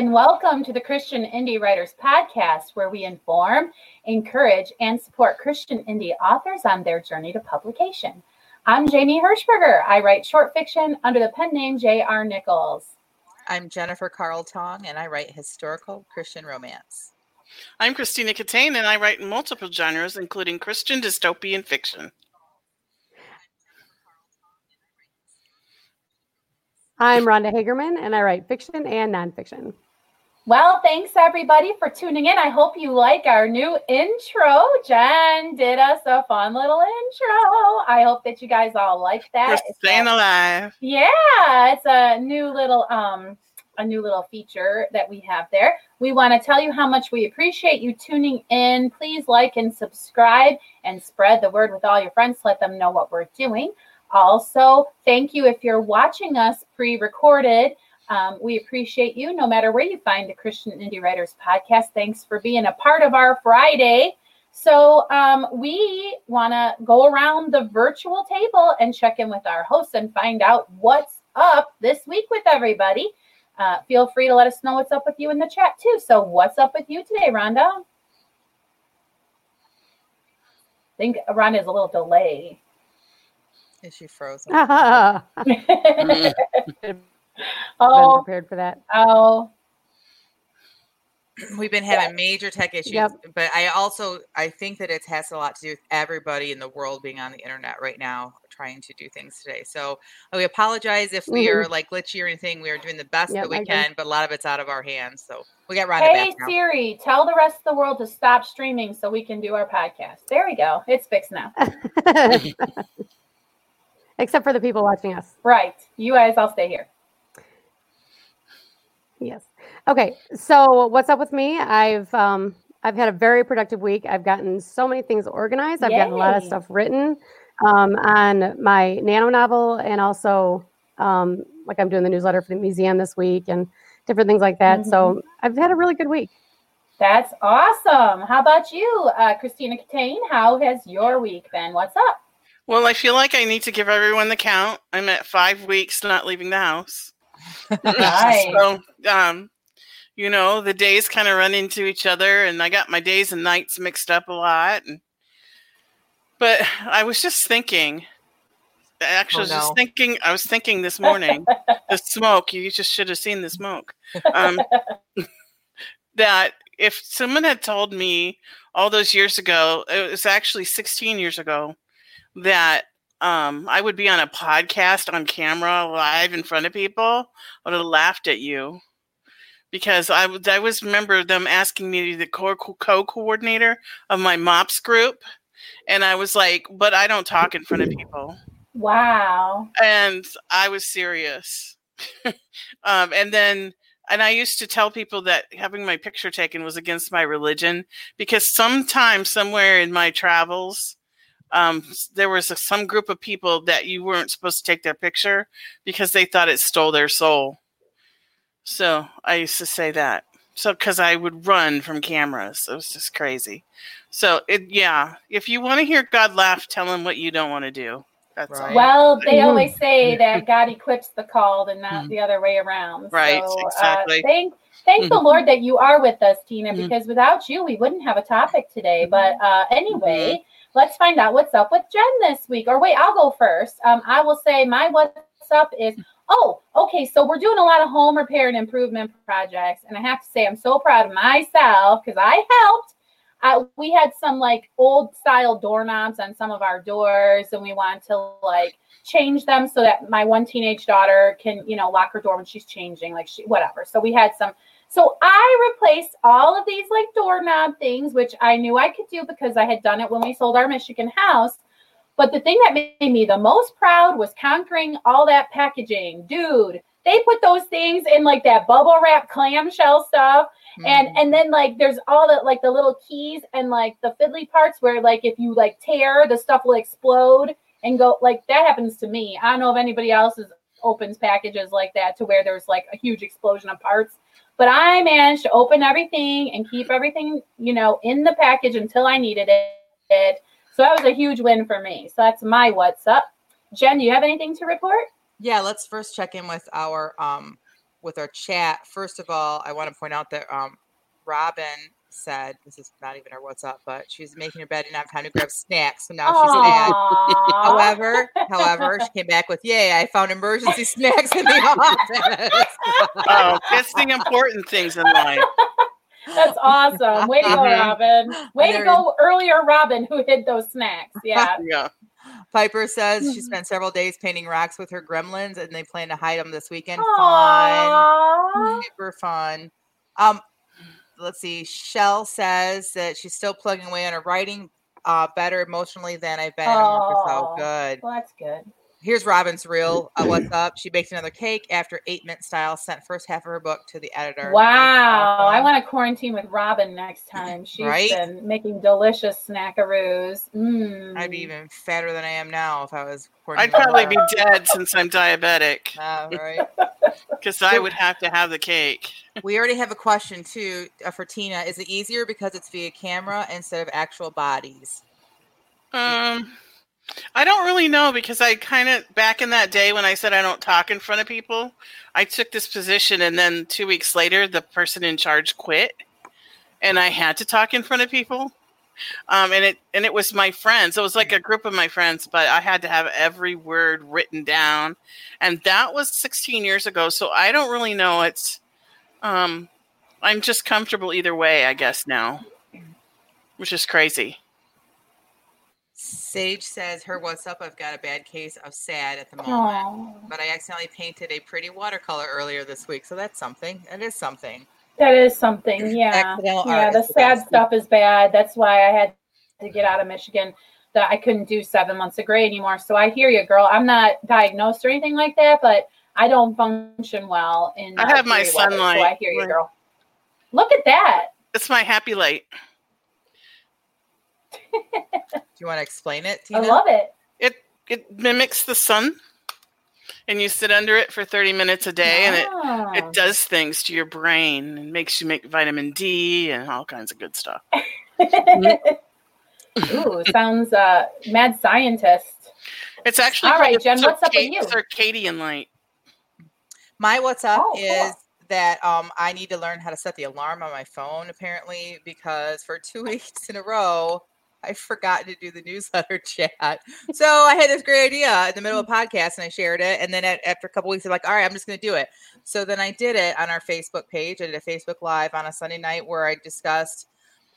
and welcome to the Christian Indie Writers Podcast, where we inform, encourage, and support Christian indie authors on their journey to publication. I'm Jamie Hirschberger. I write short fiction under the pen name J.R. Nichols. I'm Jennifer Carll-Tong, and I write historical Christian romance. I'm Christina Catane, and I write in multiple genres, including Christian dystopian fiction. I'm Rhonda Hagerman, and I write fiction and nonfiction. Well, thanks everybody for tuning in. I hope you like our new intro. Jen did us a fun little intro. I hope that you guys all like that. We're staying a, alive. Yeah, it's a new little um a new little feature that we have there. We want to tell you how much we appreciate you tuning in. Please like and subscribe and spread the word with all your friends. Let them know what we're doing. Also, thank you if you're watching us pre recorded. Um, we appreciate you no matter where you find the Christian Indie Writers podcast. Thanks for being a part of our Friday. So, um, we want to go around the virtual table and check in with our hosts and find out what's up this week with everybody. Uh, feel free to let us know what's up with you in the chat too. So, what's up with you today, Rhonda? I think Rhonda is a little delay. Is she frozen? oh, oh, prepared for that. oh, We've been having major tech issues, Yep. but I also I think that it has a lot to do with everybody in the world being on the internet right now, trying to do things today. So we apologize if we are mm-hmm. like glitchy or anything. We are doing the best Yep, that we I agree. can, but a lot of it's out of our hands. So we got right Hey back now. Siri, tell the rest of the world to stop streaming so we can do our podcast. There we go. It's fixed now. Except for the people watching us. Right. You guys, I'll stay here. Yes. Okay. So what's up with me? I've um I've had a very productive week. I've gotten so many things organized. I've gotten a lot of stuff written um, on my nano novel, and also um, like I'm doing the newsletter for the museum this week and different things like that. So I've had a really good week. That's awesome. How about you, uh, Christina Catane? How has your week been? What's up? Well, I feel like I need to give everyone the count. I'm at five weeks not leaving the house. Nice. So, um, you know, the days kind of run into each other, and I got my days and nights mixed up a lot. And, but I was just thinking, actually, I was Oh, no. just thinking, I was thinking this morning, the smoke, you just should have seen the smoke. Um, that if someone had told me all those years ago, it was actually 16 years ago, that um, I would be on a podcast on camera live in front of people, I would have laughed at you because I was I was remember them asking me to be the co coordinator of my MOPS group, and I was like, but I don't talk in front of people, Wow. and I was serious. um, and then and I used to tell people that having my picture taken was against my religion because sometime somewhere in my travels um, there was a, some group of people that you weren't supposed to take their picture because they thought it stole their soul. So I used to say that. So because I would run from cameras, it was just crazy. So it yeah, if you want to hear God laugh, tell him what you don't want to do. That's Right. all. Well, they always say that God equips the called and not Mhm. the other way around. Right, So, exactly. Uh, thank, thank the Mhm. Lord that you are with us, Tina, Mhm. because without you, we wouldn't have a topic today. But uh, anyway, Mm-hmm. Let's find out what's up with Jen this week. Or wait, I'll go first. Um, I will say my what's up is oh, okay. So we're doing a lot of home repair and improvement projects, and I have to say I'm so proud of myself because I helped. Uh, we had some like old style doorknobs on some of our doors, and we wanted to like change them so that my one teenage daughter can, you know, lock her door when she's changing, like she whatever. So we had some. So I replaced all of these like doorknob things, which I knew I could do because I had done it when we sold our Michigan house. But the thing that made me the most proud was conquering all that packaging. Dude, they put those things in like that bubble wrap clamshell stuff and Mhm. and then like there's all the like the little keys and like the fiddly parts where like if you like tear the stuff will explode and go like that happens to me i don't know if anybody else is opens packages like that to where there's like a huge explosion of parts but i managed to open everything and keep everything you know in the package until i needed it. So that was a huge win for me. So that's my what's up. Jen do you have anything to report? Yeah, let's first check in with our um with our chat. First of all, I want to point out that um, Robin said this is not even her what's up, but she's making her bed and have time to grab snacks. So now she's mad. However, however, she came back with, "Yay! I found emergency snacks in the office." oh, it's the important things in life. That's awesome. Way to go, mm-hmm. Robin. Way to go earlier, Robin, who hid those snacks. Yeah. yeah. Piper says she spent several days painting rocks with her gremlins and they plan to hide them this weekend. Aww. Fun. Super fun. Um, let's see. Shell says that she's still plugging away on her writing uh, better emotionally than I've been. Oh, so good. Well, that's good. Here's Robin's real. Uh, what's up? She baked another cake after eight mint style. Sent first half of her book to the editor. Wow! I want to quarantine with Robin next time. She's right? been making delicious snackaroos. Mm. I'd be even fatter than I am now if I was. Quarantined. I'd probably be dead since I'm diabetic. Uh, right. Because I would have to have the cake. we already have a question too uh, for Tina. Is it easier because it's via camera instead of actual bodies? Um. I don't really know because I kind of back in that day when I said I don't talk in front of people, I took this position and then 2 weeks later the person in charge quit and I had to talk in front of people. Um, and it and it was my friends. It was like a group of my friends, but I had to have every word written down, and that was 16 years ago. So I don't really know. It's um, I'm just comfortable either way, I guess now, which is crazy. Sage says, "Her what's up? I've got a bad case of sad at the moment, Aww. but I accidentally painted a pretty watercolor earlier this week, so that's something. It is something. That is something. Yeah, yeah. The sad stuff is bad. That's why I had to get out of Michigan. That I couldn't do seven months of gray anymore. So I hear you, girl. I'm not diagnosed or anything like that, but I don't function well in. I have my sunlight. so I hear you, girl. Look at that. It's my happy light. Do you want to explain it? Tina? I love it. It it mimics the sun, and you sit under it for thirty minutes a day, and it it ah. does things to your brain and makes you make vitamin D and all kinds of good stuff. Ooh, sounds uh, mad scientist. It's actually all right, Jen. What's up with you? Circadian light. My what's up oh, is cool. that um, I need to learn how to set the alarm on my phone. Apparently, because for two weeks in a row, I forgot to do the newsletter chat. So I had this great idea in the middle of a podcast and I shared it. And then at, after a couple weeks, I'm like, all right, I'm just going to do it. So then I did it on our Facebook page. I did a Facebook Live on a Sunday night where I discussed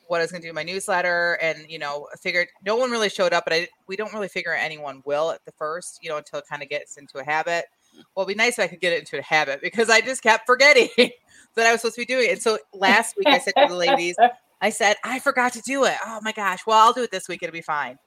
what I was going to do in my newsletter. And, you know, I figured no one really showed up, but I, we don't really figure anyone will at the first, you know, until it kind of gets into a habit. Well, it'd be nice if I could get it into a habit because I just kept forgetting that I was supposed to be doing it. And so last week I said to the ladies, I said, I forgot to do it. Oh my gosh. Well, I'll do it this week. It'll be fine.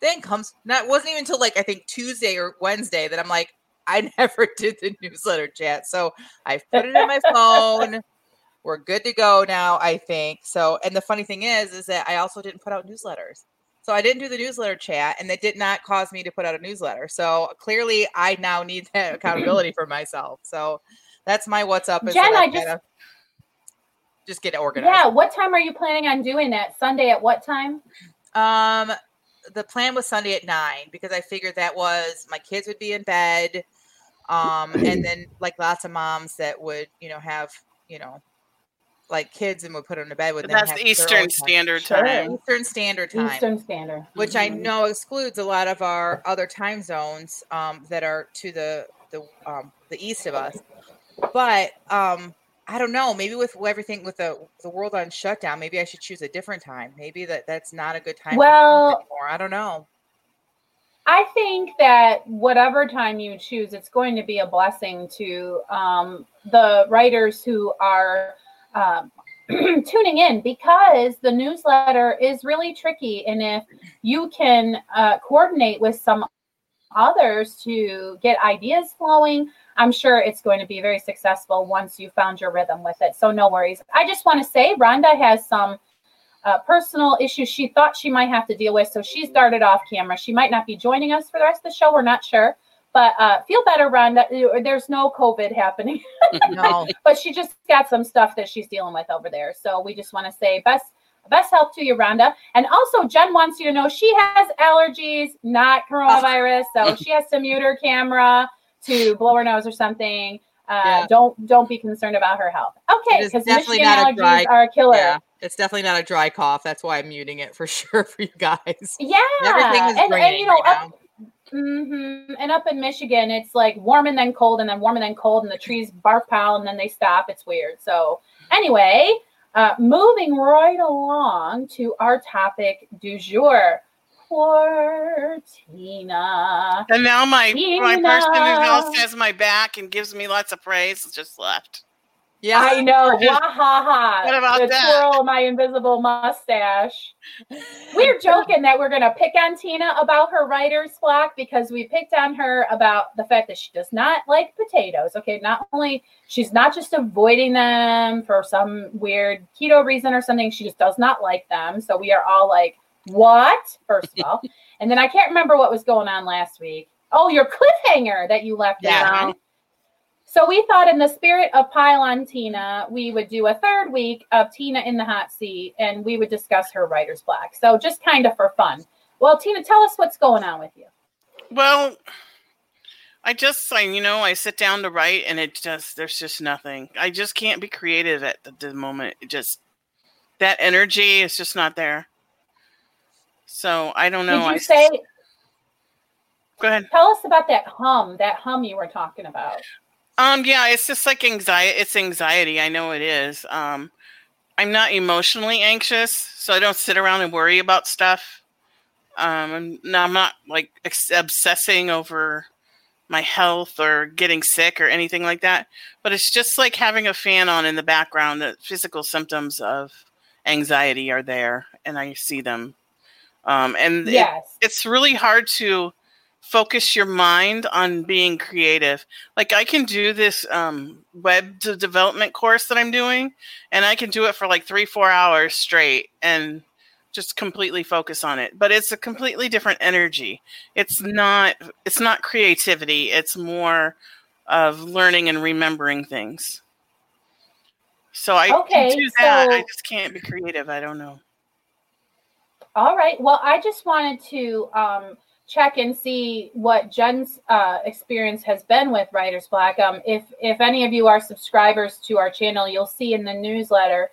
Then comes, that wasn't even until like I think Tuesday or Wednesday that I'm like, I never did the newsletter chat. So I put it in my phone. We're good to go now, I think. So, and the funny thing is, is that I also didn't put out newsletters. So I didn't do the newsletter chat, and that did not cause me to put out a newsletter. So clearly, I now need that accountability for myself. So that's my what's up. Jen, I just just get it organized. Yeah. What time are you planning on doing that? Sunday at what time? Um, the plan was Sunday at nine because I figured that was my kids would be in bed. Um, and then like lots of moms that would, you know, have, you know, like kids and would put them to bed with them. That's Eastern Standard time. time. Eastern Standard Time. Eastern Standard. Which mm-hmm. I know excludes a lot of our other time zones um, that are to the the um, the east of us. But um, I don't know. Maybe with everything with the the world on shutdown, maybe I should choose a different time. Maybe that that's not a good time. Well, anymore. I don't know. I think that whatever time you choose, it's going to be a blessing to um, the writers who are um, tuning in because the newsletter is really tricky. And if you can uh, coordinate with some others to get ideas flowing, I'm sure it's going to be very successful once you found your rhythm with it. So no worries. I just want to say Rhonda has some uh, personal issues she thought she might have to deal with. So she started off camera. She might not be joining us for the rest of the show. We're not sure. But uh, feel better, Rhonda. There's no COVID happening. no. but she just got some stuff that she's dealing with over there. So we just want to say best best health to you, Rhonda. And also, Jen wants you to know she has allergies, not coronavirus. so she has to mute her camera to blow her nose or something. Uh, yeah. Don't don't be concerned about her health. Okay, because Michigan allergies dry, are a killer. Yeah, it's definitely not a dry cough. That's why I'm muting it for sure for you guys. Yeah, everything is and, and you know, right up, mm-hmm, and up in Michigan, it's like warm and then cold, and then warm and then cold, and the trees bark pile, and then they stop. It's weird. So anyway, uh, moving right along to our topic du jour. Poor Tina. And now my Tina. my person who else has my back and gives me lots of praise just left. Yeah, I know. Wah ha ha. What about the that? twirl of my invisible mustache. we're joking that we're gonna pick on Tina about her writer's block because we picked on her about the fact that she does not like potatoes. Okay, not only she's not just avoiding them for some weird keto reason or something, she just does not like them. So we are all like, what? First of all, and then I can't remember what was going on last week. Oh, your cliffhanger that you left yeah. So we thought, in the spirit of Pile on Tina, we would do a third week of Tina in the hot seat, and we would discuss her writer's block. So just kind of for fun. Well, Tina, tell us what's going on with you. Well, I just, I you know, I sit down to write, and it just there's just nothing. I just can't be creative at the, the moment. It just that energy is just not there. So I don't know. Did you I, say? Go ahead. Tell us about that hum. That hum you were talking about. Um, yeah, it's just like anxiety. It's anxiety. I know it is. Um, I'm not emotionally anxious, so I don't sit around and worry about stuff. Um, I'm, I'm not like ex- obsessing over my health or getting sick or anything like that. But it's just like having a fan on in the background. The physical symptoms of anxiety are there, and I see them. Um, and yes. It, it's really hard to focus your mind on being creative. Like I can do this um, web development course that I'm doing, and I can do it for like three, four hours straight and just completely focus on it. But it's a completely different energy. It's not. It's not creativity. It's more of learning and remembering things. So I okay, can do that. So... I just can't be creative. I don't know. All right. Well, I just wanted to. Um, check and see what Jen's uh, experience has been with Writer's Block. Um, if if any of you are subscribers to our channel, you'll see in the newsletter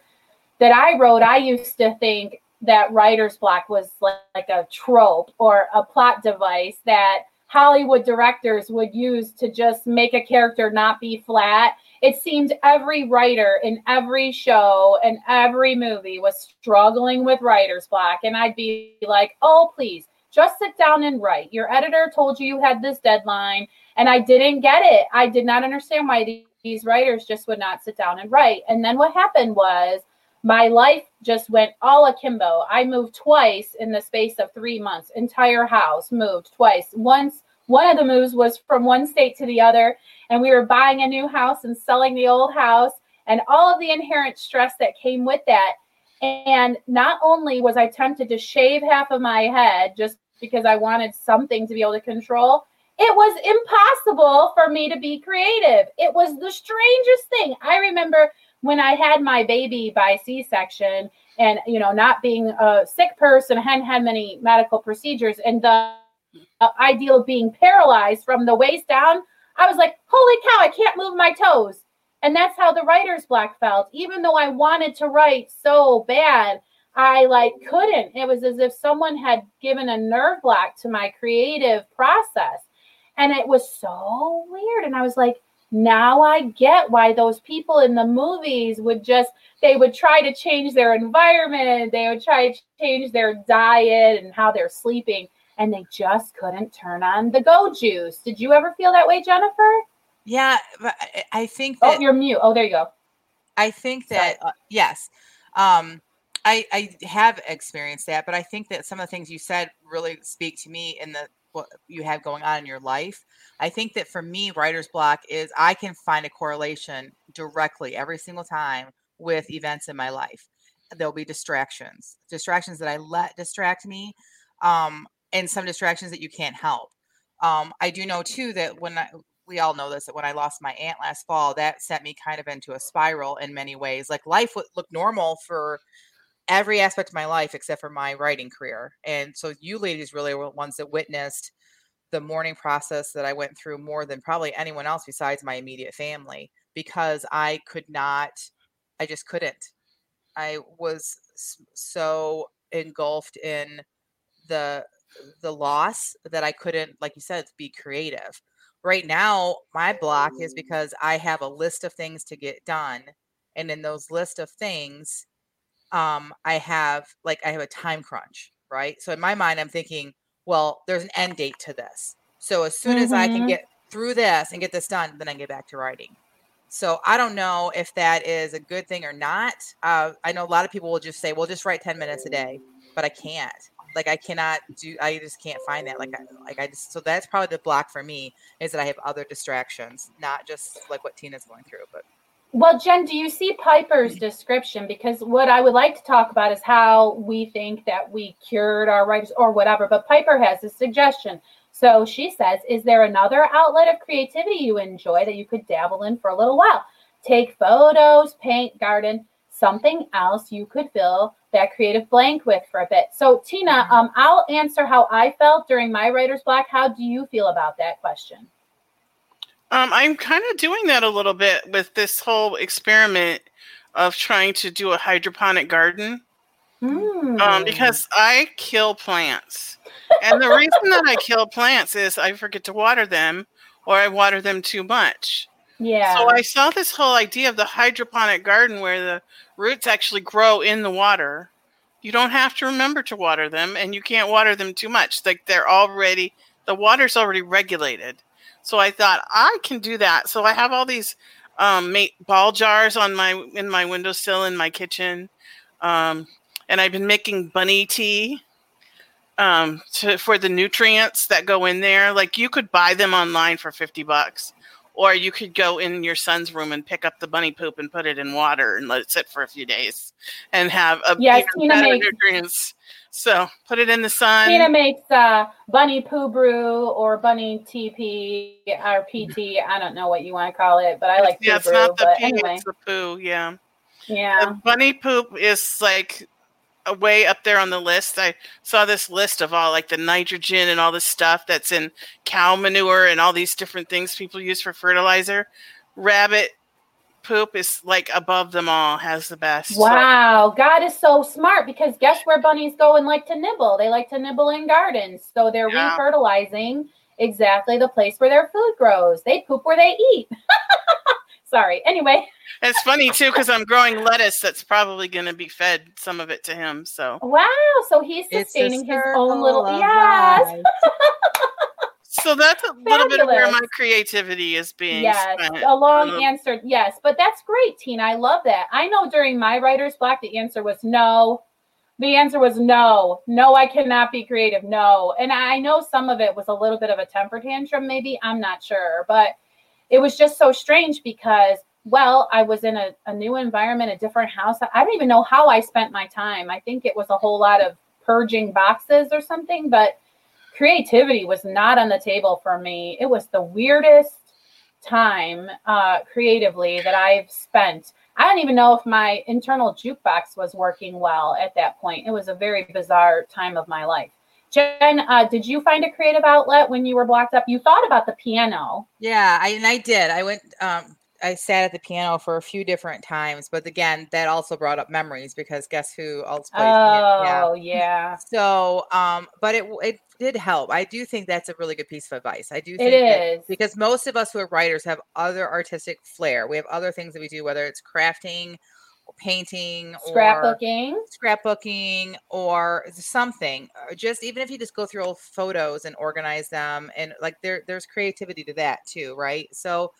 that I wrote. I used to think that Writer's Block was like, like a trope or a plot device that Hollywood directors would use to just make a character not be flat. It seemed every writer in every show and every movie was struggling with writer's block. And I'd be like, oh, please just sit down and write. Your editor told you you had this deadline, and I didn't get it. I did not understand why these writers just would not sit down and write. And then what happened was my life just went all akimbo. I moved twice in the space of three months. Entire house moved twice. Once one of the moves was from one state to the other, and we were buying a new house and selling the old house, and all of the inherent stress that came with that. And not only was I tempted to shave half of my head just because I wanted something to be able to control. It was impossible for me to be creative. It was the strangest thing. I remember when I had my baby by C section and, you know, not being a sick person, hadn't had many medical procedures, and the ideal of being paralyzed from the waist down, I was like, holy cow, I can't move my toes. And that's how the writer's block felt. Even though I wanted to write so bad, I like couldn't. It was as if someone had given a nerve block to my creative process. And it was so weird. And I was like, now I get why those people in the movies would just they would try to change their environment, they would try to change their diet and how they're sleeping, and they just couldn't turn on the go juice. Did you ever feel that way, Jennifer? Yeah, I think oh, that, Oh, you're mute. Oh, there you go. I think that uh, yes. Um I, I have experienced that, but I think that some of the things you said really speak to me in the what you have going on in your life. I think that for me, writer's block is I can find a correlation directly every single time with events in my life. There'll be distractions, distractions that I let distract me, um, and some distractions that you can't help. Um, I do know too that when I, we all know this that when I lost my aunt last fall, that sent me kind of into a spiral in many ways. Like life would look normal for every aspect of my life except for my writing career. And so you ladies really were ones that witnessed the mourning process that I went through more than probably anyone else besides my immediate family because I could not, I just couldn't. I was so engulfed in the the loss that I couldn't, like you said, be creative. Right now, my block is because I have a list of things to get done, and in those list of things, um, I have like I have a time crunch, right? So in my mind, I'm thinking, well, there's an end date to this. So as soon mm-hmm. as I can mm-hmm. get through this and get this done, then I get back to writing. So I don't know if that is a good thing or not. Uh, I know a lot of people will just say, "Well, just write ten minutes a day," but I can't. Like I cannot do. I just can't find that. Like I, like I just. So that's probably the block for me is that I have other distractions, not just like what Tina's going through, but. Well, Jen, do you see Piper's mm. description? Because what I would like to talk about is how we think that we cured our writers or whatever. But Piper has a suggestion. So she says, Is there another outlet of creativity you enjoy that you could dabble in for a little while? Take photos, paint, garden, something else you could fill that creative blank with for a bit. So, Tina, mm-hmm. um, I'll answer how I felt during my writer's block. How do you feel about that question? Um, I'm kind of doing that a little bit with this whole experiment of trying to do a hydroponic garden. Mm. Um, because I kill plants. And the reason that I kill plants is I forget to water them or I water them too much. Yeah. So I saw this whole idea of the hydroponic garden where the roots actually grow in the water. You don't have to remember to water them and you can't water them too much. Like they're already the water's already regulated. So I thought I can do that. So I have all these um, ball jars on my in my windowsill in my kitchen, um, and I've been making bunny tea um, to, for the nutrients that go in there. Like you could buy them online for fifty bucks, or you could go in your son's room and pick up the bunny poop and put it in water and let it sit for a few days, and have a yes, better nutrients. So put it in the sun. Tina makes uh, bunny poo brew or bunny TP or PT. I don't know what you want to call it, but I like yeah, it's brew, not the pee, anyway. it's the poo. Yeah, yeah. The bunny poop is like way up there on the list. I saw this list of all like the nitrogen and all the stuff that's in cow manure and all these different things people use for fertilizer. Rabbit poop is like above them all, has the best. Wow, so. God is so smart because guess where bunnies go and like to nibble? They like to nibble in gardens. So they're yeah. refertilizing exactly the place where their food grows. They poop where they eat. Sorry. Anyway. It's funny too because I'm growing lettuce that's probably going to be fed some of it to him. So wow, so he's sustaining his own little yes. so that's a Fabulous. little bit of where my creativity is being yes spent. a long um, answer yes but that's great tina i love that i know during my writer's block the answer was no the answer was no no i cannot be creative no and i know some of it was a little bit of a temper tantrum maybe i'm not sure but it was just so strange because well i was in a, a new environment a different house i don't even know how i spent my time i think it was a whole lot of purging boxes or something but creativity was not on the table for me. It was the weirdest time uh, creatively that I've spent. I don't even know if my internal jukebox was working well at that point. It was a very bizarre time of my life. Jen, uh, did you find a creative outlet when you were blocked up? You thought about the piano. Yeah, I, and I did. I went um, I sat at the piano for a few different times, but again, that also brought up memories because guess who else plays oh, piano? Oh, yeah. So, um, but it it did help. I do think that's a really good piece of advice. I do think it is because most of us who are writers have other artistic flair. We have other things that we do, whether it's crafting, painting, scrapbooking, or scrapbooking, or something. Or just even if you just go through old photos and organize them, and like there, there's creativity to that too, right? So,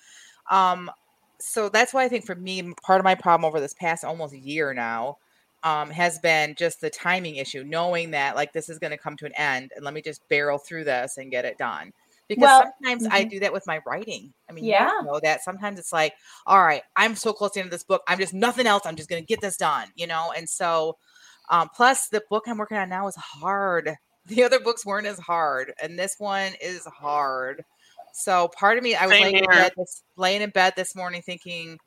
um, so that's why I think for me, part of my problem over this past almost year now um, has been just the timing issue, knowing that like this is going to come to an end, and let me just barrel through this and get it done. Because well, sometimes mm-hmm. I do that with my writing. I mean, yeah, you know that sometimes it's like, all right, I'm so close to the end of this book. I'm just nothing else. I'm just going to get this done, you know. And so, um, plus the book I'm working on now is hard. The other books weren't as hard, and this one is hard. So part of me, I was laying in, bed this, laying in bed this morning thinking,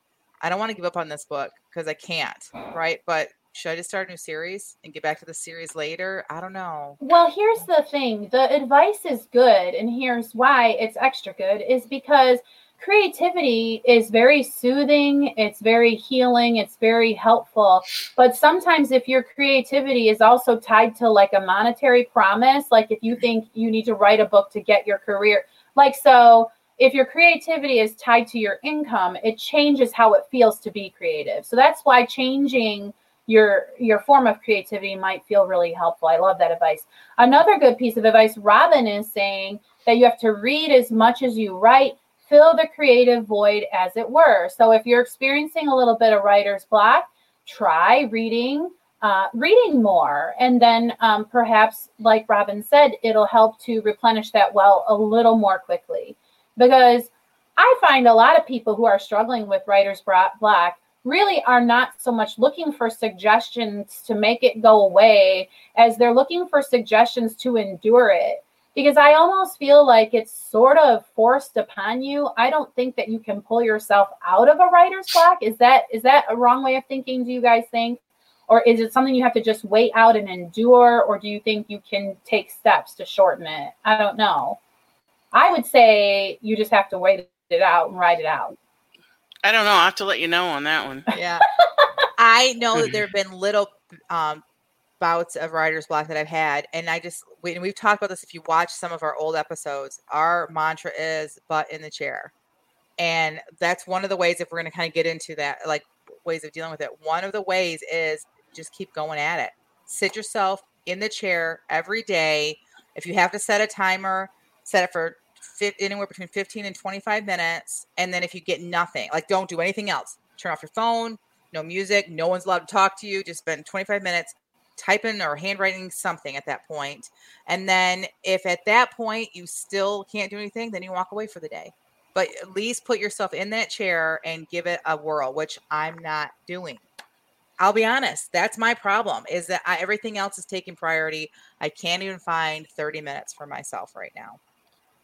I don't want to give up on this book because I can't, right? But should I just start a new series and get back to the series later? I don't know. Well, here's the thing the advice is good, and here's why it's extra good is because creativity is very soothing, it's very healing, it's very helpful. But sometimes, if your creativity is also tied to like a monetary promise, like if you think you need to write a book to get your career, like so. If your creativity is tied to your income, it changes how it feels to be creative. So that's why changing your your form of creativity might feel really helpful. I love that advice. Another good piece of advice Robin is saying that you have to read as much as you write, fill the creative void as it were. So if you're experiencing a little bit of writer's block, try reading uh, reading more and then um, perhaps like robin said it'll help to replenish that well a little more quickly because i find a lot of people who are struggling with writer's block really are not so much looking for suggestions to make it go away as they're looking for suggestions to endure it because I almost feel like it's sort of forced upon you. I don't think that you can pull yourself out of a writer's block. Is that is that a wrong way of thinking? Do you guys think? Or is it something you have to just wait out and endure? Or do you think you can take steps to shorten it? I don't know. I would say you just have to wait it out and write it out. I don't know. I'll have to let you know on that one. Yeah. I know that there have been little um, bouts of writer's block that I've had. And I just, we, and we've talked about this. If you watch some of our old episodes, our mantra is butt in the chair. And that's one of the ways, if we're going to kind of get into that, like ways of dealing with it, one of the ways is just keep going at it. Sit yourself in the chair every day. If you have to set a timer, set it for anywhere between 15 and 25 minutes. And then if you get nothing, like don't do anything else, turn off your phone, no music, no one's allowed to talk to you. Just spend 25 minutes typing or handwriting something at that point. And then if at that point you still can't do anything, then you walk away for the day. But at least put yourself in that chair and give it a whirl, which I'm not doing. I'll be honest, that's my problem is that I, everything else is taking priority. I can't even find 30 minutes for myself right now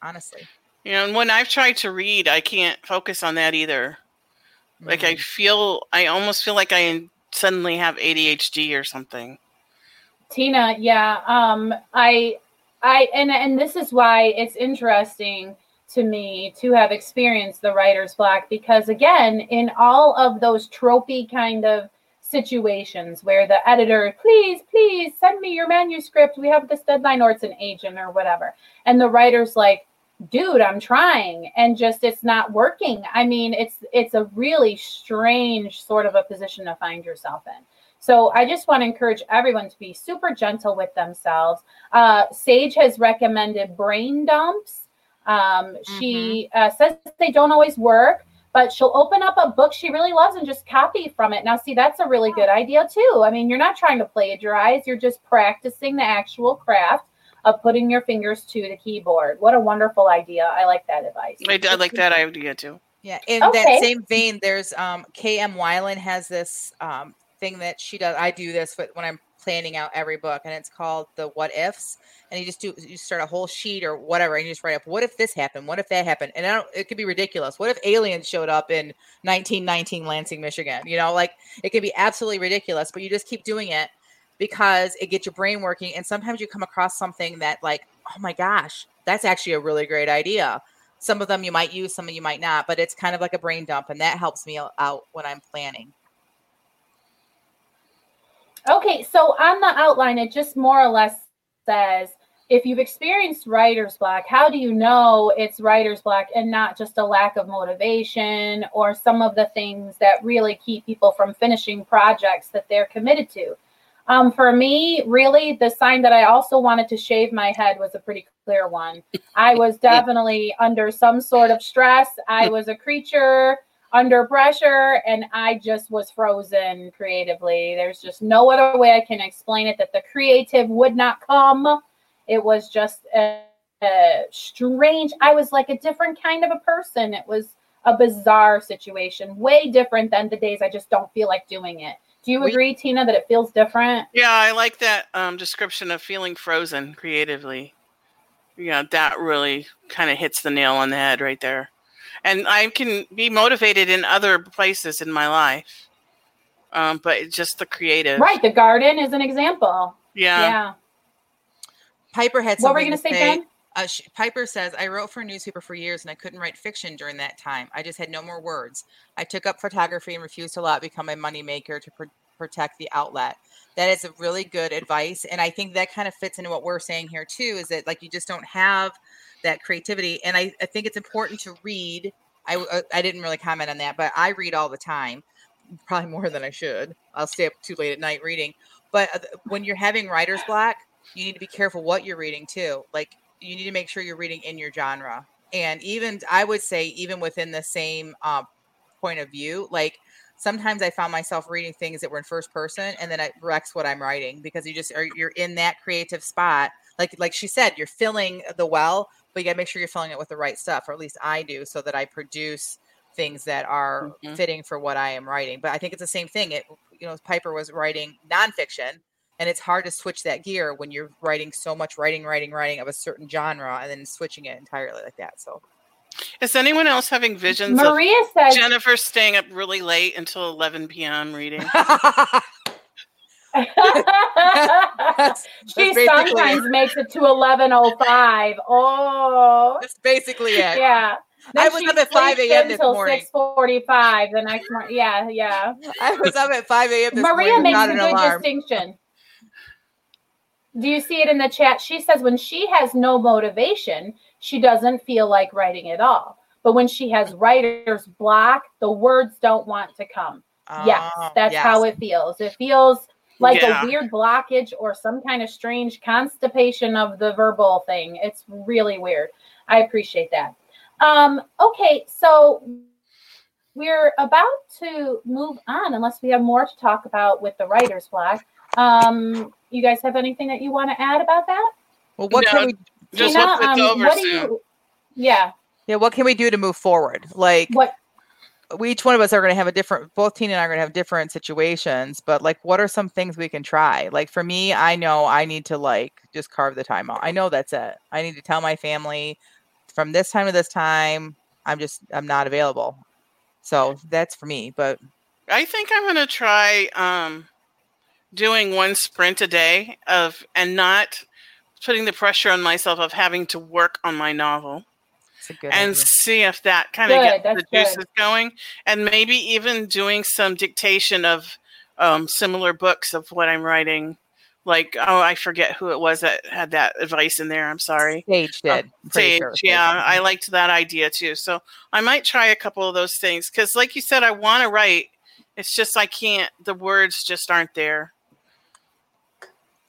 honestly. You know, and when I've tried to read, I can't focus on that either. Mm-hmm. Like I mm-hmm. feel, I almost feel like I suddenly have ADHD or something. Tina, yeah, um, I, I, and and this is why it's interesting to me to have experienced the writer's block because again, in all of those tropey kind of situations where the editor, please, please send me your manuscript. We have this deadline, or it's an agent or whatever. And the writer's like, dude, I'm trying. And just it's not working. I mean, it's it's a really strange sort of a position to find yourself in. So I just want to encourage everyone to be super gentle with themselves. Uh, Sage has recommended brain dumps. Um, mm-hmm. She uh, says they don't always work, but she'll open up a book she really loves and just copy from it. Now, see, that's a really good idea too. I mean, you're not trying to plagiarize, you're just practicing the actual craft of putting your fingers to the keyboard. What a wonderful idea. I like that advice. I, I like that idea too. Yeah. In okay. that same vein, there's um, KM Weiland has this um, thing that she does. I do this but when I'm planning out every book, and it's called the what ifs. And you just do you start a whole sheet or whatever, and you just write up what if this happened, what if that happened, and it could be ridiculous. What if aliens showed up in 1919 Lansing, Michigan? You know, like it could be absolutely ridiculous, but you just keep doing it because it gets your brain working. And sometimes you come across something that like, oh my gosh, that's actually a really great idea. Some of them you might use, some of you might not, but it's kind of like a brain dump, and that helps me out when I'm planning. Okay, so on the outline, it just more or less says if you've experienced writer's block, how do you know it's writer's block and not just a lack of motivation or some of the things that really keep people from finishing projects that they're committed to? Um, for me, really, the sign that I also wanted to shave my head was a pretty clear one. I was definitely under some sort of stress. I was a creature under pressure and I just was frozen creatively. There's just no other way I can explain it that the creative would not come. It was just a, a strange, I was like a different kind of a person. It was a bizarre situation, way different than the days I just don't feel like doing it. Do you agree, we, Tina, that it feels different? Yeah, I like that um, description of feeling frozen creatively. Yeah, that really kind of hits the nail on the head right there and I can be motivated in other places in my life. Um, but just the creative. Right. The garden is an example. Yeah. Yeah. Piper had What were you going to say, Jen? Uh, sh- Piper says, I wrote for a newspaper for years and I couldn't write fiction during that time. I just had no more words. I took up photography and refused to let it become my moneymaker to pr- protect the outlet. That is a really good advice. And I think that kind of fits into what we're saying here, too, is that like you just don't have that creativity. And I, I think it's important to read. I, uh, I didn't really comment on that, but I read all the time, probably more than I should. I'll stay up too late at night reading. But uh, when you're having writer's block, you need to be careful what you're reading too. Like you need to make sure you're reading in your genre. And even I would say, even within the same uh, point of view, like sometimes I found myself reading things that were in first person, and then it wrecks what I'm writing because you just are you're in that creative spot. Like like she said, you're filling the well, but you got to make sure you're filling it with the right stuff, or at least I do, so that I produce things that are Mhm. fitting for what I am writing. But I think it's the same thing. It you know Piper was writing nonfiction and it's hard to switch that gear when you're writing so much writing writing writing of a certain genre and then switching it entirely like that so Is anyone else having visions Maria of says Jennifer staying up really late until 11 p.m. reading? that's, she that's sometimes it. makes it to eleven oh five. Oh that's basically it yeah. I was up at 5 a.m. this morning. Six forty-five the next morning. Yeah, yeah. i was up at 5 a.m this Maria morning makes a an good alarm distinction. Do you see it in the chat? She says when she has no motivation, she doesn't feel like writing at all. But when she has writer's block, the words don't want to come. yes, Oh, that's yes. how it feels. It feels like Yeah. a weird blockage or some kind of strange constipation of the verbal thing. It's really weird. I appreciate that. Um, okay, so we're about to move on unless we have more to talk about with the writer's block. Um, you guys have anything that you want to add about that? well what No, can we Just Tina, um, over what do you yeah, yeah what can we do to move forward like what we each one of us are going to have a different both tina and i are going to have different situations but like what are some things we can try? Like for me i know i need to like just carve the time out. I know that's it. I need to tell my family from this time to this time i'm just i'm not available. So that's for me but I think I'm going to try um, doing one sprint a day of and not putting the pressure on myself of having to work on my novel it's a good and idea. see if that kind of gets the that's good. juices going and maybe even doing some dictation of um, similar books of what I'm writing. Like, oh, I forget who it was that had that advice in there. I'm sorry. Sage did I'm Sage, sure yeah, did. I liked that idea too. So I might try a couple of those things because, like you said, I want to write. It's just I can't. The words just aren't there.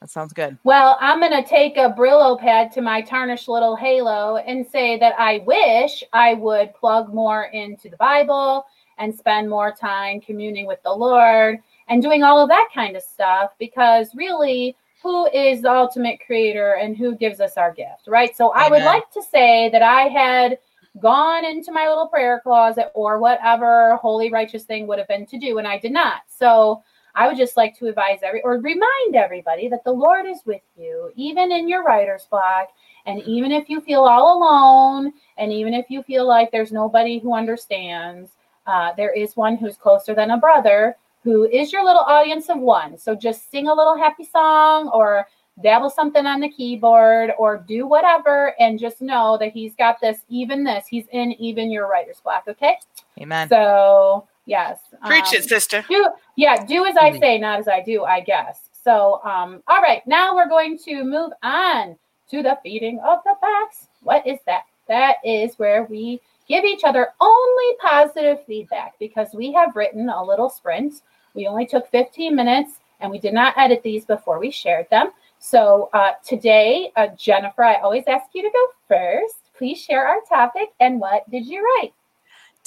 That sounds good Well, I'm going to take a Brillo pad to my tarnished little halo and say that I wish I would plug more into the Bible and spend more time communing with the Lord and doing all of that kind of stuff because really, who is the ultimate creator and who gives us our gift, right? So I would like to say that I had gone into my little prayer closet or whatever holy righteous thing would have been to do and I did not. So I would just like to advise every or remind everybody that the Lord is with you, even in your writer's block. And even if you feel all alone, and even if you feel like there's nobody who understands, uh, there is one who's closer than a brother who is your little audience of one. So just sing a little happy song or dabble something on the keyboard or do whatever and just know that he's got this, even this, he's in even your writer's block. Okay. amen So, yes. Preach um, it, sister. do yeah do as i say not as i do i guess. So um all right now we're going to move on to the feeding of the facts what is that? That is where we give each other only positive feedback because we have written a little sprint. We only took 15 minutes and we did not edit these before we shared them. So uh, today uh, jennifer i always ask you to go first. Please share our topic and what did you write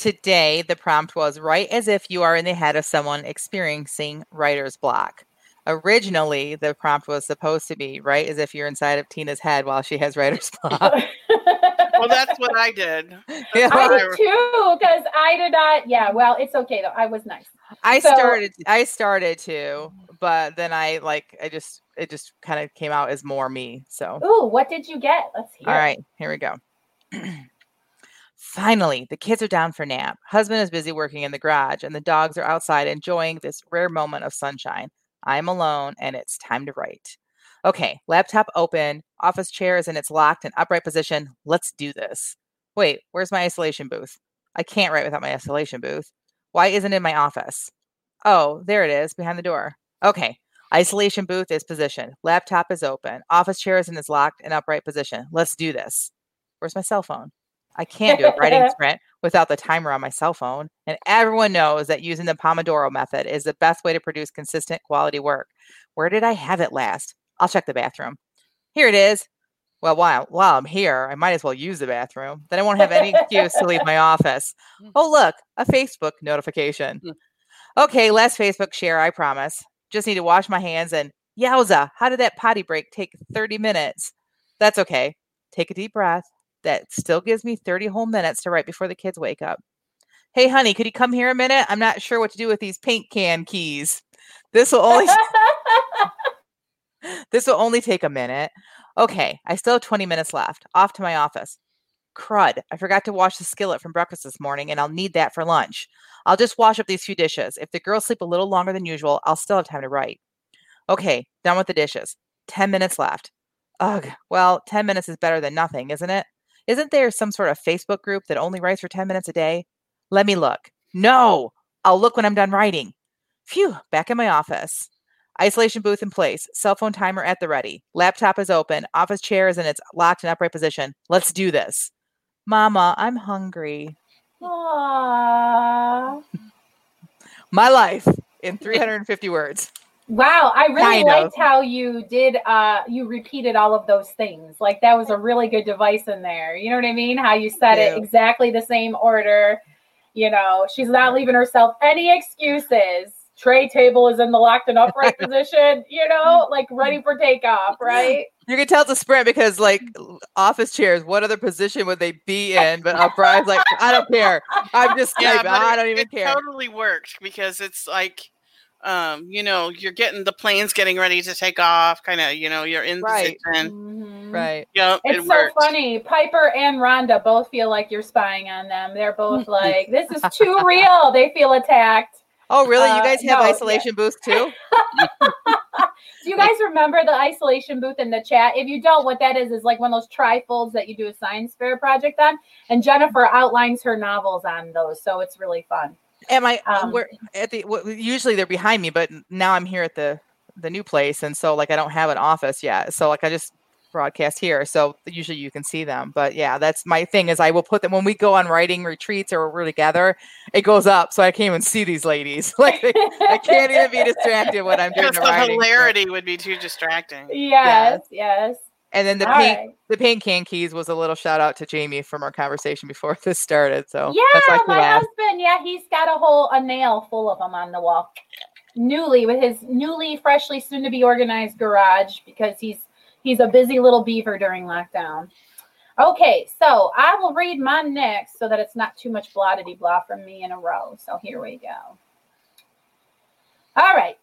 Today, the prompt was write as if you are in the head of someone experiencing writer's block. Originally, the prompt was supposed to be write as if you're inside of Tina's head while she has writer's block. Well, that's what I did. Yeah, I did too, because I did not. Yeah, well, it's okay though. I was nice. I So- started I started to, but then I like I just it just kind of came out as more me. So Ooh, what did you get? Let's hear. all it. right, here we go. Finally, the kids are down for nap. Husband is busy working in the garage, and the dogs are outside enjoying this rare moment of sunshine. I'm alone, and it's time to write. Okay, laptop open, office chair is in its locked and upright position. Let's do this. Wait, where's my isolation booth? I can't write without my isolation booth. Why isn't it in my office? Oh, there it is, behind the door. Okay, isolation booth is positioned. Laptop is open. Office chair is in its locked and upright position. Let's do this. Where's my cell phone? I can't do a writing sprint without the timer on my cell phone. And everyone knows that using the Pomodoro method is the best way to produce consistent quality work. Where did I have it last? I'll check the bathroom. Here it is. Well, while, while I'm here, I might as well use the bathroom. Then I won't have any excuse to leave my office. Mm. Oh, look, a Facebook notification. Mm. Okay, less Facebook share, I promise. Just need to wash my hands and yowza, how did that potty break take 30 minutes? That's okay. Take a deep breath. That still gives me 30 whole minutes to write before the kids wake up. Hey, honey, could you come here a minute? I'm not sure what to do with these paint can keys. This will only this will only take a minute. Okay, I still have 20 minutes left. Off to my office. Crud. I forgot to wash the skillet from breakfast this morning, and I'll need that for lunch. I'll just wash up these few dishes. If the girls sleep a little longer than usual, I'll still have time to write. Okay, done with the dishes. 10 minutes left. Ugh, well, 10 minutes is better than nothing, isn't it? Isn't there some sort of Facebook group that only writes for 10 minutes a day? Let me look. No, I'll look when I'm done writing. Phew, back in my office. Isolation booth in place. Cell phone timer at the ready. Laptop is open. Office chair is in its locked and upright position. Let's do this. Mama, I'm hungry. Aww. My life in 350 words. Wow, I really Kind liked of. how you did uh you repeated all of those things. Like that was a really good device in there. You know what I mean? How you said it exactly the same order. You know, she's not leaving herself any excuses. Tray table is in the locked and upright position, you know, like ready for takeoff, right? You can tell it's a sprint because, like, office chairs, what other position would they be in? But Brian's like, I don't care. I'm just Yeah, typing. but I it- don't even it care. totally worked because it's like, um, you know, you're getting the planes getting ready to take off. Kind of, you know, you're in Right. position. Mhm. Right. Yep, It's it so worked. funny. Piper and Rhonda both feel like you're spying on them. They're both like, this is too real. They feel attacked. Oh, really? you Uh, guys have no, yeah. isolation booths too? Do you guys remember the isolation booth in the chat? If you don't, what that is is like one of those trifolds that you do a science fair project on. And Jennifer outlines her novels on those, so it's really fun. Am I? Um, where at the? w- Usually they're behind me, but now I'm here at the the new place, and so like I don't have an office yet. So like I just broadcast here, so usually you can see them. But yeah, that's my thing is I will put them when we go on writing retreats or we're together. It goes up, so I can't even see these ladies. like they, I can't even be distracted when I'm doing Because the the writing. but- hilarity would be too distracting. Yes, yes. And then the All paint right. the paint can keys was a little shout out to Jamie from our conversation before this started. So Yeah, my husband. Yeah, he's got a whole a nail full of them on the wall. Newly with his newly, freshly, soon to be organized garage because he's he's a busy little beaver during lockdown. Okay, so I will read my next so that it's not too much blah blah from me in a row. So here we go. All right.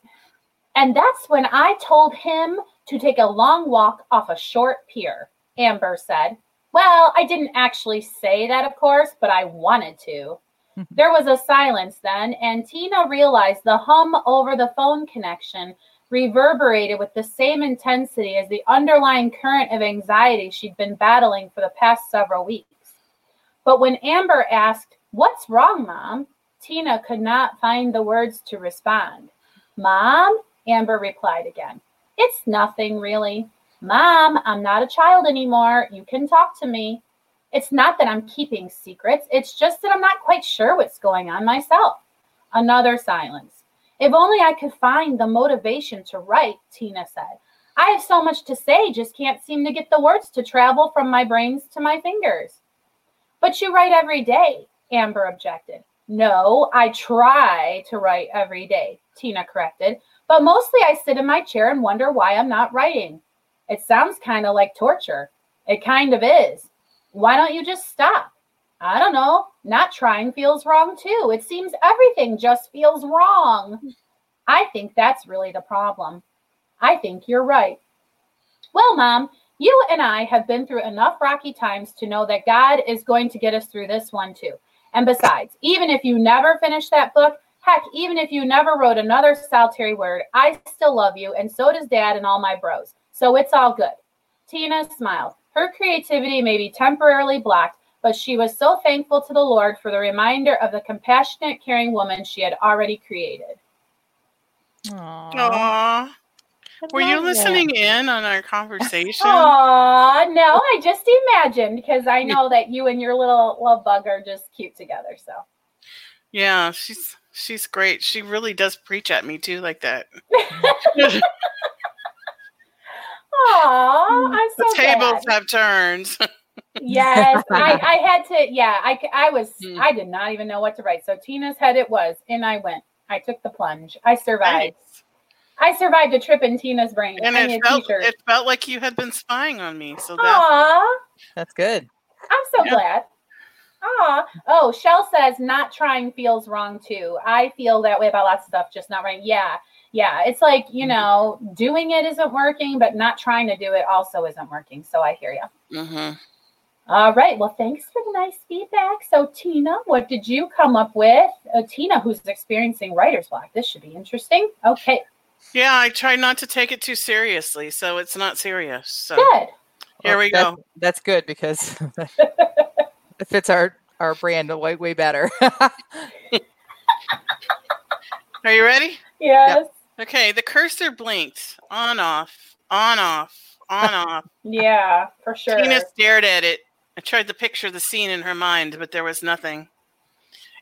And that's when I told him to take a long walk off a short pier, Amber said. Well, I didn't actually say that, of course, but I wanted to. there was a silence then, and Tina realized the hum over the phone connection reverberated with the same intensity as the underlying current of anxiety she'd been battling for the past several weeks. But when Amber asked, What's wrong, Mom? Tina could not find the words to respond. Mom, Amber replied again. It's nothing really. Mom, I'm not a child anymore. You can talk to me. It's not that I'm keeping secrets, it's just that I'm not quite sure what's going on myself. Another silence. If only I could find the motivation to write, Tina said. I have so much to say, just can't seem to get the words to travel from my brains to my fingers. But you write every day, Amber objected. No, I try to write every day, Tina corrected. But mostly I sit in my chair and wonder why I'm not writing. It sounds kind of like torture. It kind of is. Why don't you just stop? I don't know. Not trying feels wrong too. It seems everything just feels wrong. I think that's really the problem. I think you're right. Well, Mom, You and I have been through enough rocky times to know that God is going to get us through this one too. And besides, even if you never finish that book, heck, even if you never wrote another solitary word, I still love you, and so does Dad and all my bros. So it's all good. Tina smiled. Her creativity may be temporarily blocked, but she was so thankful to the Lord for the reminder of the compassionate, caring woman she had already created. Aww. Aww. Were you listening that. in on our conversation? Aw, no, I just imagined because I know that you and your little love bug are just cute together. So, yeah, she's she's great. She really does preach at me too, like that. Aw, I'm so the tables glad. have turned. yes, I, I had to. Yeah, I, I was. Mm. I did not even know what to write. So Tina's head it was, and I went. I took the plunge. I survived. Nice. I survived a trip in Tina's brain. And it felt, it felt like you had been spying on me. So that's, that's good. I'm so yeah. glad. Aw. Oh, Shell says not trying feels wrong too. I feel that way about lots of stuff, just not right. Yeah. Yeah. It's like, you mm-hmm. know, doing it isn't working, but not trying to do it also isn't working. So I hear you. Mm-hmm. All right. Well, thanks for the nice feedback. So, Tina, what did you come up with? Uh, Tina, who's experiencing writer's block. This should be interesting. Okay. Yeah, I try not to take it too seriously, so it's not serious. So good. Here well, we that, go. That's good because it fits our our brand way way better. Are you ready? Yes. Yep. Okay, the cursor blinked on off, on off, on off. yeah, for sure. Tina stared at it. I tried to picture the scene in her mind, but there was nothing.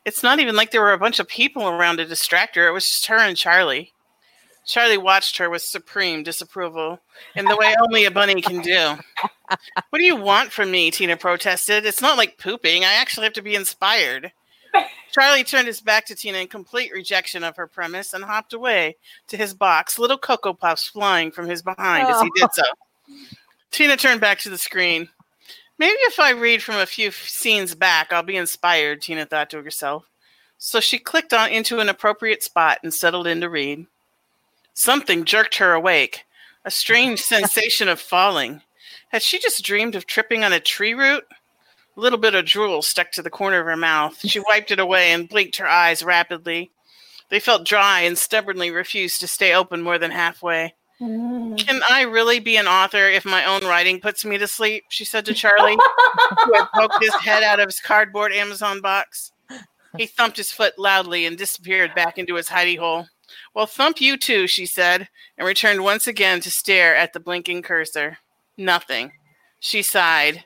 It's not even like there were a bunch of people around to distract her. It was just her and Charlie. Charlie watched her with supreme disapproval in the way only a bunny can do. what do you want from me? Tina protested. It's not like pooping. I actually have to be inspired. Charlie turned his back to Tina in complete rejection of her premise and hopped away to his box, little Cocoa Puffs flying from his behind oh. as he did so. Oh. Tina turned back to the screen. Maybe if I read from a few scenes back, I'll be inspired, Tina thought to herself. So she clicked on into an appropriate spot and settled in to read. Something jerked her awake, a strange sensation of falling. Had she just dreamed of tripping on a tree root? A little bit of drool stuck to the corner of her mouth. She wiped it away and blinked her eyes rapidly. They felt dry and stubbornly refused to stay open more than halfway. Mm. Can I really be an author if my own writing puts me to sleep? She said to Charlie, who had poked his head out of his cardboard Amazon box. He thumped his foot loudly and disappeared back into his hidey hole. Well, thump you too, she said, and returned once again to stare at the blinking cursor. Nothing. She sighed.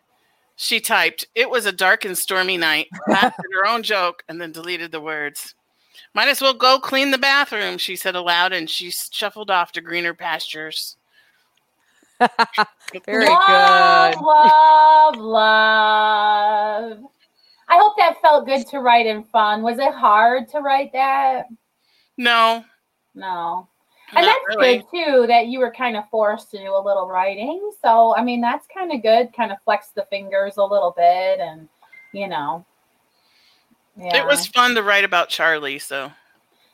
She typed, It was a dark and stormy night, laughed at her own joke, and then deleted the words. Might as well go clean the bathroom, she said aloud, and she shuffled off to greener pastures. Very love, good. Love, love. I hope that felt good to write and fun. Was it hard to write that? No. No. And Not that's really. good too that you were kind of forced to do a little writing. So, I mean, that's kind of good, kind of flex the fingers a little bit and, you know. Yeah. It was fun to write about Charlie, so.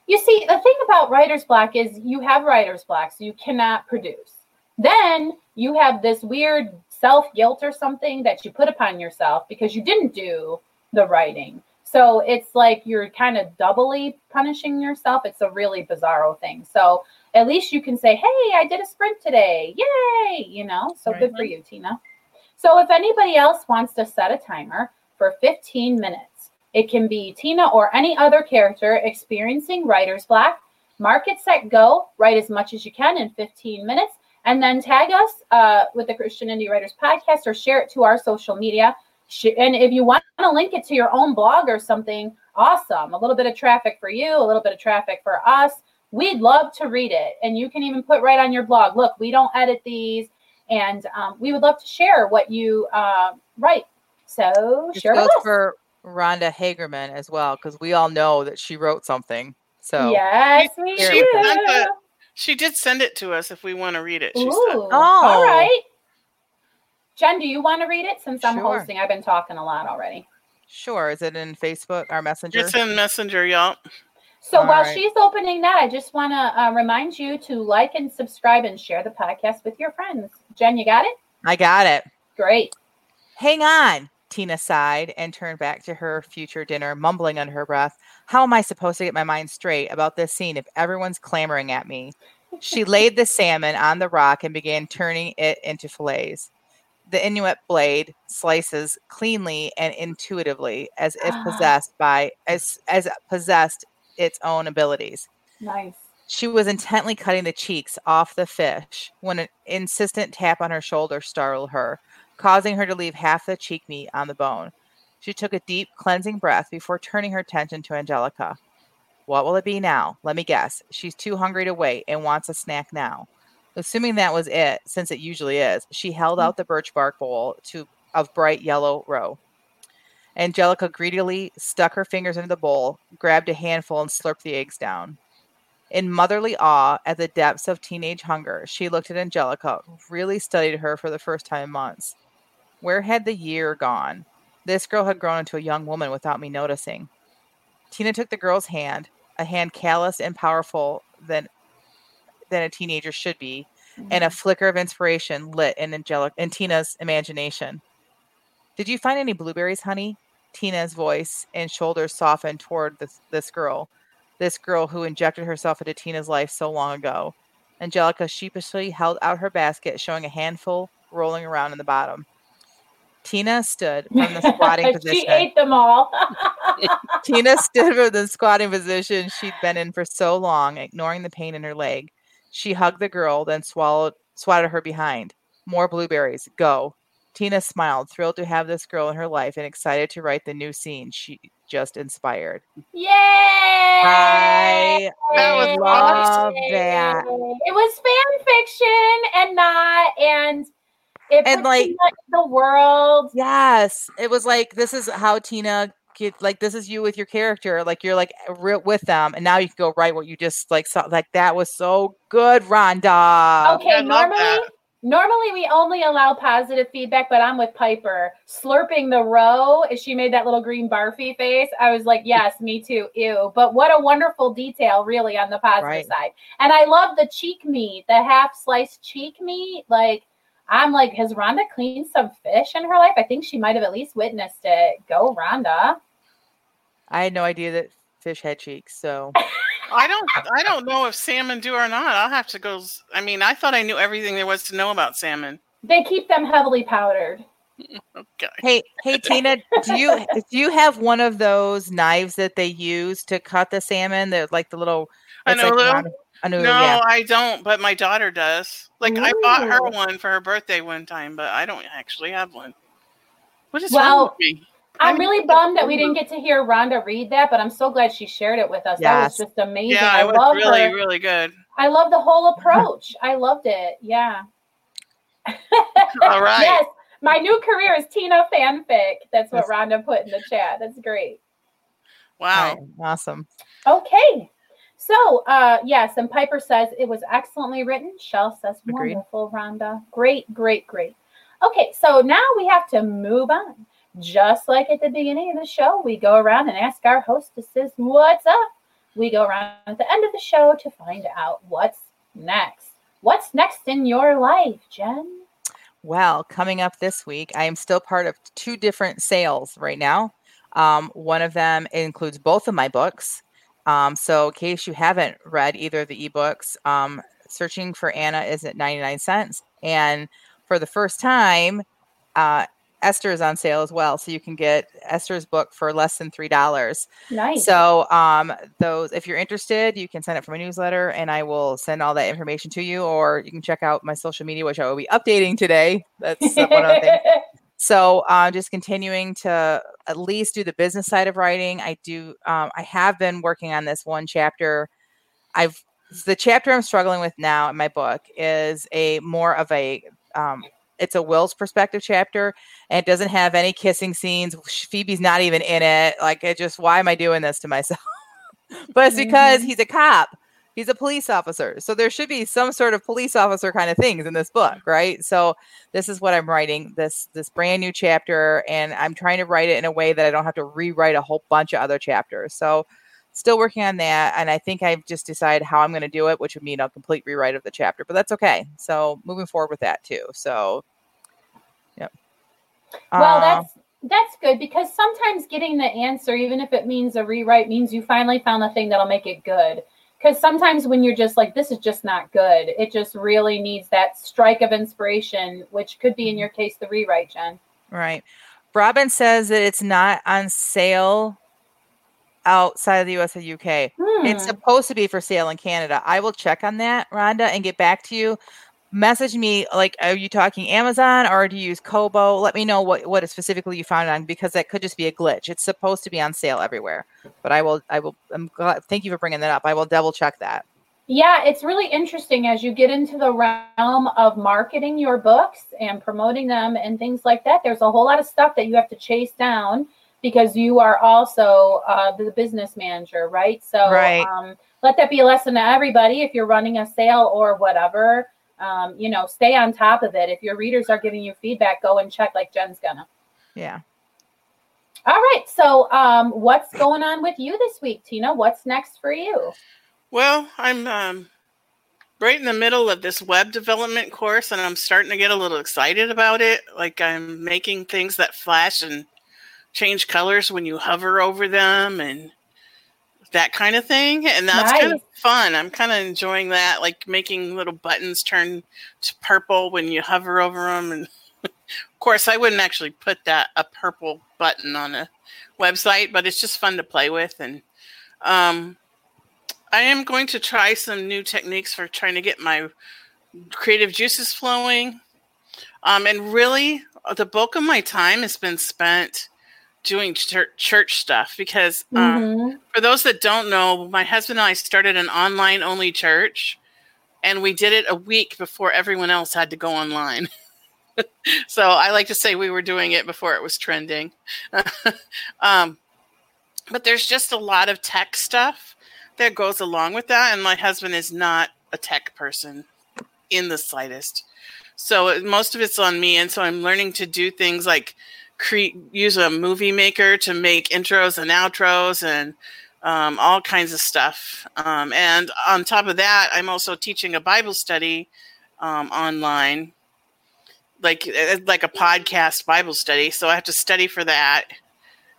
You see, the thing about writer's block is you have writer's block, so you cannot produce. Then you have this weird self guilt or something that you put upon yourself because you didn't do the writing. So it's like you're kind of doubly punishing yourself. It's a really bizarro thing. So at least you can say, hey, I did a sprint today. Yay! You know, so right. good for you, Tina. So if anybody else wants to set a timer for 15 minutes, it can be Tina or any other character experiencing writer's block. Mark it, set, go. Write as much as you can in 15 minutes. And then tag us uh, with the Christian Indie Writers Podcast or share it to our social media and if you want to link it to your own blog or something, awesome. A little bit of traffic for you, a little bit of traffic for us. We'd love to read it. And you can even put right on your blog, look, we don't edit these. And um, we would love to share what you uh, write. So this share goes with us. for Rhonda Hagerman as well, because we all know that she wrote something. So yes, we she, do. she did send it to us if we want to read it. Ooh, oh, all right. Jen, do you want to read it since I'm sure. hosting? I've been talking a lot already. Sure. Is it in Facebook, our messenger? It's in Messenger, y'all. So All while right. she's opening that, I just want to uh, remind you to like and subscribe and share the podcast with your friends. Jen, you got it? I got it. Great. Hang on. Tina sighed and turned back to her future dinner, mumbling under her breath, How am I supposed to get my mind straight about this scene if everyone's clamoring at me? She laid the salmon on the rock and began turning it into fillets. The Inuit blade slices cleanly and intuitively, as if ah. possessed by as as possessed its own abilities. Nice. She was intently cutting the cheeks off the fish when an insistent tap on her shoulder startled her, causing her to leave half the cheek meat on the bone. She took a deep, cleansing breath before turning her attention to Angelica. What will it be now? Let me guess. She's too hungry to wait and wants a snack now. Assuming that was it, since it usually is, she held mm. out the birch bark bowl to of bright yellow roe. Angelica greedily stuck her fingers into the bowl, grabbed a handful, and slurped the eggs down. In motherly awe at the depths of teenage hunger, she looked at Angelica, really studied her for the first time in months. Where had the year gone? This girl had grown into a young woman without me noticing. Tina took the girl's hand, a hand callous and powerful than than a teenager should be, and a mm-hmm. flicker of inspiration lit in Angelica in Tina's imagination. Did you find any blueberries, honey? Tina's voice and shoulders softened toward this, this girl, this girl who injected herself into Tina's life so long ago. Angelica sheepishly held out her basket, showing a handful rolling around in the bottom. Tina stood from the squatting position. she ate them all. Tina stood from the squatting position she'd been in for so long, ignoring the pain in her leg. She hugged the girl, then swallowed swatted her behind. More blueberries. Go. Tina smiled, thrilled to have this girl in her life and excited to write the new scene she just inspired. Yay! I That was love Yay! that. It was fan fiction and not, and it And, like- in the world. Yes, it was like this is how Tina get like this is you with your character, like you're like real with them, and now you can go write what you just like saw. Like that was so good, Rhonda. Okay, I normally normally we only allow positive feedback, but I'm with Piper. Slurping the roe as she made that little green barfy face. I was like, yes, me too. Ew. But what a wonderful detail, really, on the positive Right. side. And I love the cheek meat, the half sliced cheek meat. Like, I'm like, has Rhonda cleaned some fish in her life? I think she might have at least witnessed it. Go, Rhonda. I had no idea that fish had cheeks, so I don't I don't know if salmon do or not. I'll have to go. I mean, I thought I knew everything there was to know about salmon. They keep them heavily powdered. Okay. hey, hey Tina, do you do you have one of those knives that they use to cut the salmon? That like the little I it's know, like little- round- I No, yeah. I don't, but my daughter does. Like I bought her one for her birthday one time, but I don't actually have one. What is Well, wrong with me? I'm I'm- really bummed that we didn't get to hear Rhonda read that, but I'm so glad she shared it with us. That was just amazing. Yeah, I it was love really, her. really good. I love the whole approach. I loved it. Yeah. All right. Yes. My new career is Tina fanfic. That's what Rhonda put in the chat. That's great. Wow. Right, awesome. Okay. So, uh, yes, and Piper says it was excellently written. Shell says Agreed. wonderful, Rhonda. Great, great, great. Okay, so now we have to move on. Just like at the beginning of the show, we go around and ask our hostesses what's up. We go around at the end of the show to find out what's next. What's next in your life, Jen? Well, coming up this week, I am still part of two different sales right now. Um, one of them includes both of my books. Um, so, in case you haven't read either of the ebooks, um, Searching for Anna is at 99 cents. And for the first time, uh, Esther is on sale as well. So, you can get Esther's book for less than $3. Nice. So, um, those if you're interested, you can sign up for my newsletter, and I will send all that information to you. Or you can check out my social media, which I will be updating today. That's one of the things. So, uh, just continuing to at least do the business side of writing. I do. Um, I have been working on this one chapter. I've the chapter I'm struggling with now in my book is a more of a um, it's a Will's perspective chapter, and it doesn't have any kissing scenes. Phoebe's not even in it. Like, it just why am I doing this to myself? but it's because mm-hmm. he's a cop. He's a police officer. So there should be some sort of police officer kind of things in this book, right? So this is what I'm writing this this brand new chapter and I'm trying to write it in a way that I don't have to rewrite a whole bunch of other chapters. So still working on that and I think I've just decided how I'm going to do it, which would mean a complete rewrite of the chapter, but that's okay. So moving forward with that too. So yep. Well, uh, that's that's good because sometimes getting the answer, even if it means a rewrite, means you finally found the thing that'll make it good. Because sometimes when you're just like, this is just not good, it just really needs that strike of inspiration, which could be in your case the rewrite, Jen. Right. Robin says that it's not on sale outside of the US and UK. Hmm. It's supposed to be for sale in Canada. I will check on that, Rhonda, and get back to you message me like are you talking amazon or do you use kobo let me know what what specifically you found on because that could just be a glitch it's supposed to be on sale everywhere but i will i will i'm glad thank you for bringing that up i will double check that yeah it's really interesting as you get into the realm of marketing your books and promoting them and things like that there's a whole lot of stuff that you have to chase down because you are also uh, the business manager right so right. Um, let that be a lesson to everybody if you're running a sale or whatever um, you know, stay on top of it. If your readers are giving you feedback, go and check like Jen's gonna. Yeah. All right. So, um, what's going on with you this week, Tina? What's next for you? Well, I'm um, right in the middle of this web development course, and I'm starting to get a little excited about it. Like I'm making things that flash and change colors when you hover over them, and that kind of thing. And that's nice. kind of fun. I'm kind of enjoying that, like making little buttons turn to purple when you hover over them. And of course, I wouldn't actually put that a purple button on a website, but it's just fun to play with. And um, I am going to try some new techniques for trying to get my creative juices flowing. Um, and really, the bulk of my time has been spent doing church stuff because um, mm-hmm. for those that don't know, my husband and I started an online only church, and we did it a week before everyone else had to go online. so I like to say we were doing it before it was trending. um, but there's just a lot of tech stuff that goes along with that, and my husband is not a tech person in the slightest. So most of it's on me, and so I'm learning to do things like create use a movie maker to make intros and outros and um, all kinds of stuff. Um, and on top of that, I'm also teaching a Bible study um, online, like uh, like a podcast Bible study. So I have to study for that,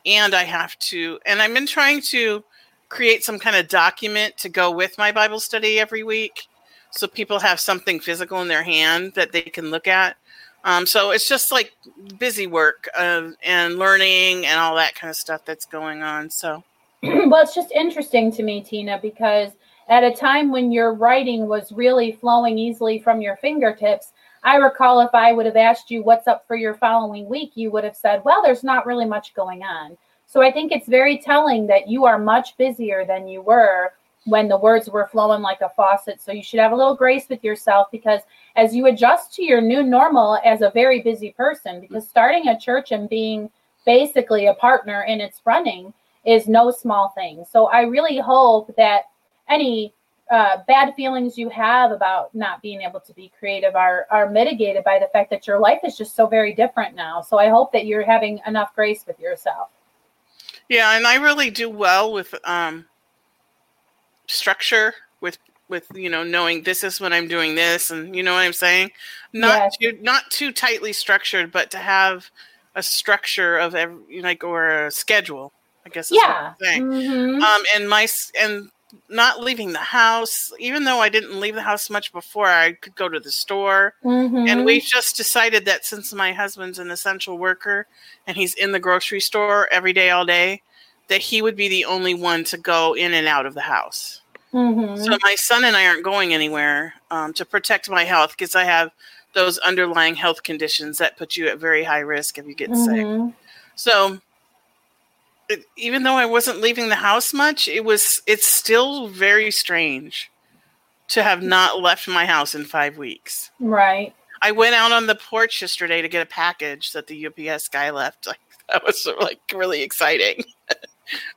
and I have to, and I've been trying to create some kind of document to go with my Bible study every week, so people have something physical in their hand that they can look at. Um, so it's just like busy work uh, and learning and all that kind of stuff that's going on. So, well, it's just interesting to me, Tina, because at a time when your writing was really flowing easily from your fingertips, I recall if I would have asked you what's up for your following week, you would have said, well, there's not really much going on. So I think it's very telling that you are much busier than you were when the words were flowing like a faucet. So you should have a little grace with yourself because as you adjust to your new normal as a very busy person, because starting a church and being basically a partner in its running is no small thing. So I really hope that any uh, bad feelings you have about not being able to be creative are are mitigated by the fact that your life is just so very different now. So I hope that you're having enough grace with yourself. Yeah, and I really do well with um, structure with with you know knowing this is when I'm doing this and you know what I'm saying not yes. too, not too tightly structured but to have a structure of every like or a schedule I guess yeah mm-hmm. um and my and not leaving the house even though I didn't leave the house much before I could go to the store mm-hmm. and we just decided that since my husband's an essential worker and he's in the grocery store every day all day that he would be the only one to go in and out of the house. Mm-hmm. So my son and I aren't going anywhere um, to protect my health because I have those underlying health conditions that put you at very high risk if you get mm-hmm. sick. So it, even though I wasn't leaving the house much, it was it's still very strange to have not left my house in five weeks. Right. I went out on the porch yesterday to get a package that the UPS guy left. Like that was like really exciting.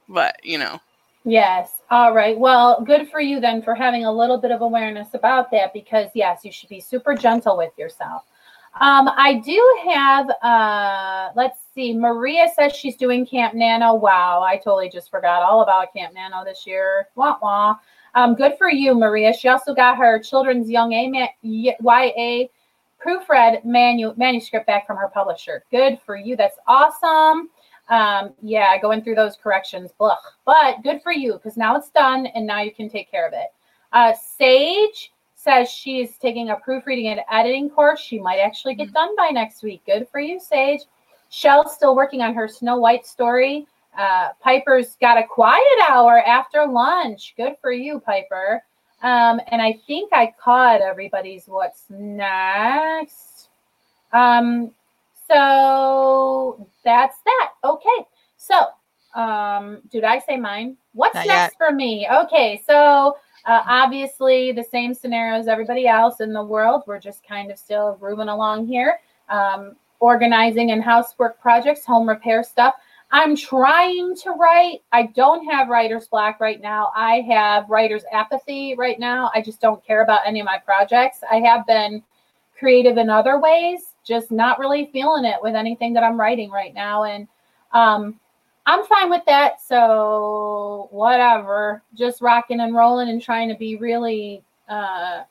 but you know. Yes. All right. Well, good for you then for having a little bit of awareness about that because yes, you should be super gentle with yourself. Um, I do have uh let's see, Maria says she's doing Camp Nano. Wow, I totally just forgot all about Camp Nano this year. Wah wah. Um, good for you, Maria. She also got her children's young A YA proofread manu- manuscript back from her publisher. Good for you. That's awesome. Um, yeah, going through those corrections, blah. But good for you because now it's done and now you can take care of it. Uh, Sage says she's taking a proofreading and editing course. She might actually get done by next week. Good for you, Sage. Shell's still working on her Snow White story. Uh, Piper's got a quiet hour after lunch. Good for you, Piper. Um, and I think I caught everybody's what's next. Um, so that's that. Okay. So, um, did I say mine? What's Not next yet. for me? Okay. So, uh, obviously, the same scenario as everybody else in the world. We're just kind of still moving along here, um, organizing and housework projects, home repair stuff. I'm trying to write. I don't have writer's block right now. I have writer's apathy right now. I just don't care about any of my projects. I have been creative in other ways, just not really feeling it with anything that I'm writing right now. And um, I'm fine with that. So, whatever. Just rocking and rolling and trying to be really uh,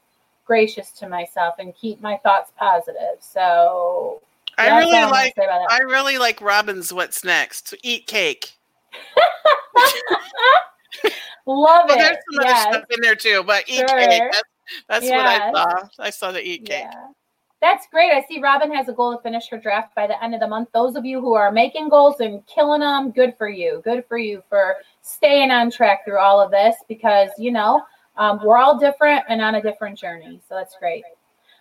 gracious to myself and keep my thoughts positive. So, I really like. I really like Robin's what's next. Eat cake. Love Well, it. there's some Yes. other stuff in there too, but eat Sure. cake. That's, that's Yes. what I saw. I saw the eat cake. Yeah. That's great. I see Robin has a goal to finish her draft by the end of the month. Those of you who are making goals and killing them, good for you. Good for you for staying on track through all of this because, you know, um, we're all different and on a different journey. So that's great.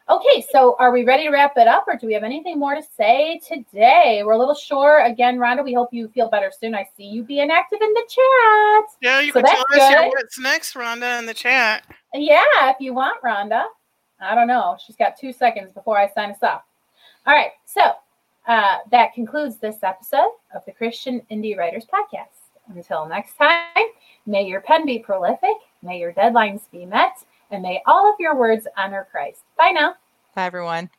Okay, so are we ready to wrap it up or do we have anything more to say today? We're a little short. Again, Rhonda, we hope you feel better soon. I see you being active in the chat. Yeah, you So can tell us what's next, Rhonda, in the chat. Yeah, if you want, Rhonda. I don't know. She's got two seconds before I sign us off. All right. So uh, that concludes this episode of the Christian Indie Writers Podcast. Until next time, may your pen be prolific, may your deadlines be met, and may all of your words honor Christ. Bye now. Bye, everyone.